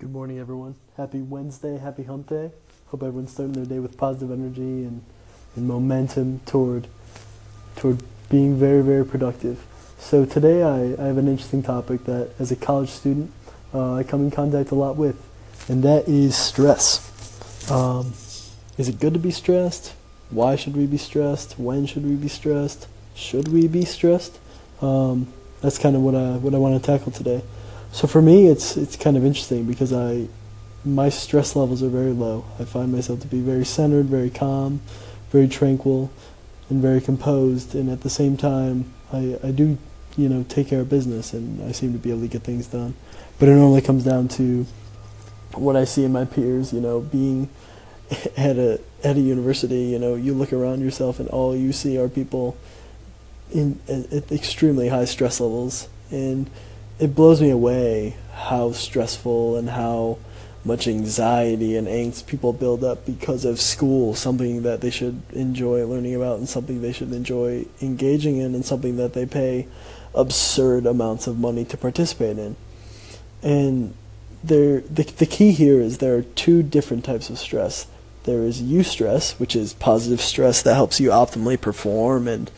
Good morning, everyone. Happy Wednesday. Happy hump day. Hope everyone's starting their day with positive energy and, and momentum toward toward being very, very productive. So today I, I have an interesting topic that, as a college student, uh, I come in contact a lot with, and that is stress. Um, is it good to be stressed? Why should we be stressed? When should we be stressed? Should we be stressed? Um, that's kind of what I what I want to tackle today. So for me, it's it's kind of interesting because I my stress levels are very low. I find myself to be very centered, very calm, very tranquil, and very composed. And at the same time, I I do you know take care of business, and I seem to be able to get things done. But it normally comes down to what I see in my peers. You know, being at a at a university, you know, you look around yourself, and all you see are people in at extremely high stress levels and it blows me away how stressful and how much anxiety and angst people build up because of school, something that they should enjoy learning about and something they should enjoy engaging in and something that they pay absurd amounts of money to participate in. And there the the key here is there are two different types of stress. There is eustress, which is positive stress that helps you optimally perform and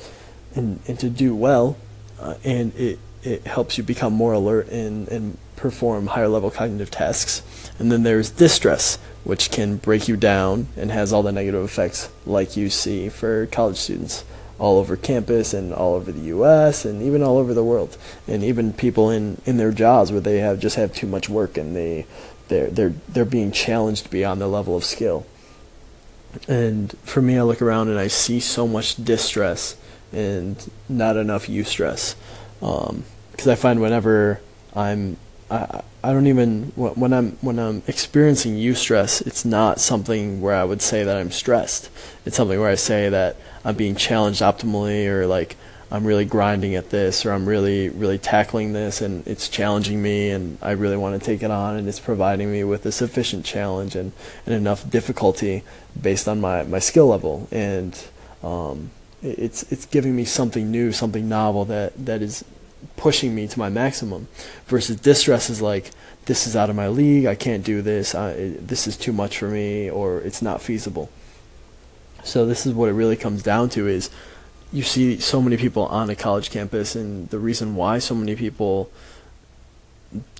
and, and to do well, uh, and it it helps you become more alert and, and perform higher level cognitive tasks. And then there's distress, which can break you down and has all the negative effects like you see for college students all over campus and all over the US and even all over the world. And even people in, in their jobs where they have just have too much work and they they're they're they're being challenged beyond their level of skill. And for me I look around and I see so much distress and not enough eustress. Um, because I find whenever I'm I, I don't even when I'm when I'm experiencing eustress, it's not something where I would say that I'm stressed. It's something where I say that I'm being challenged optimally, or like I'm really grinding at this, or I'm really really tackling this, and it's challenging me, and I really want to take it on, and it's providing me with a sufficient challenge and, and enough difficulty based on my, my skill level, and um, it's it's giving me something new, something novel that that is pushing me to my maximum versus distress is like this is out of my league i can't do this I, this is too much for me or it's not feasible. So this is what it really comes down to is you see so many people on a college campus and the reason why so many people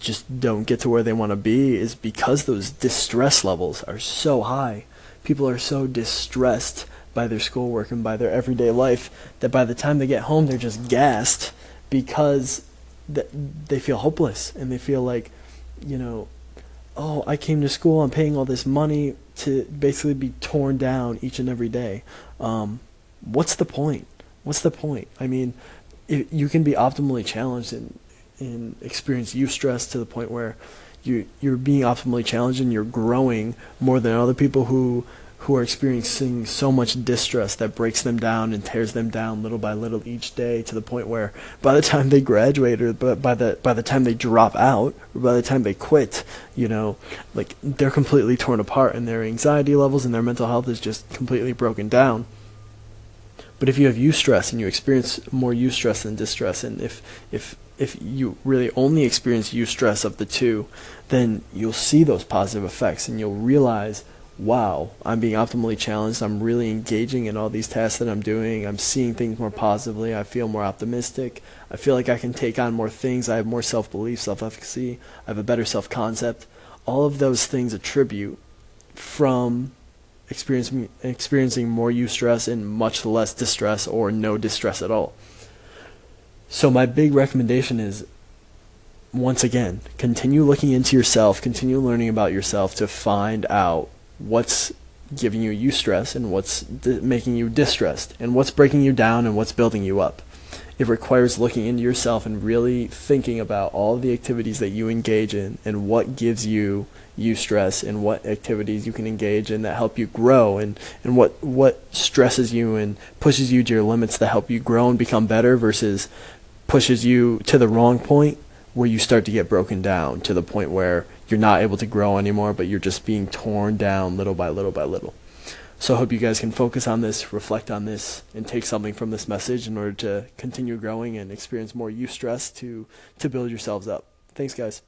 just don't get to where they want to be is because those distress levels are so high. People are so distressed by their schoolwork and by their everyday life that by the time they get home they're just gassed because th- they feel hopeless and they feel like, you know, oh, I came to school, I'm paying all this money to basically be torn down each and every day. Um, what's the point? What's the point? I mean, it, you can be optimally challenged and, and experience eustress to the point where you you're being optimally challenged and you're growing more than other people who who are experiencing so much distress that breaks them down and tears them down little by little each day to the point where by the time they graduate or by the by the time they drop out or by the time they quit, you know, like they're completely torn apart and their anxiety levels and their mental health is just completely broken down. But if you have eustress and you experience more eustress than distress, and if if if you really only experience eustress of the two, then you'll see those positive effects and you'll realize wow, I'm being optimally challenged. I'm really engaging in all these tasks that I'm doing. I'm seeing things more positively. I feel more optimistic. I feel like I can take on more things. I have more self belief, self efficacy. I have a better self concept. All of those things attribute from experiencing, experiencing more eustress and much less distress or no distress at all. So, my big recommendation is once again, continue looking into yourself, continue learning about yourself to find out what's giving you eustress and what's making you distressed and what's breaking you down and what's building you up. It requires looking into yourself and really thinking about all the activities that you engage in and what gives you eustress and what activities you can engage in that help you grow and, and what, what stresses you and pushes you to your limits to help you grow and become better versus pushes you to the wrong point where you start to get broken down to the point where you're not able to grow anymore, but you're just being torn down little by little by little. So I hope you guys can focus on this, reflect on this, and take something from this message in order to continue growing and experience more eustress to to build yourselves up. Thanks, guys.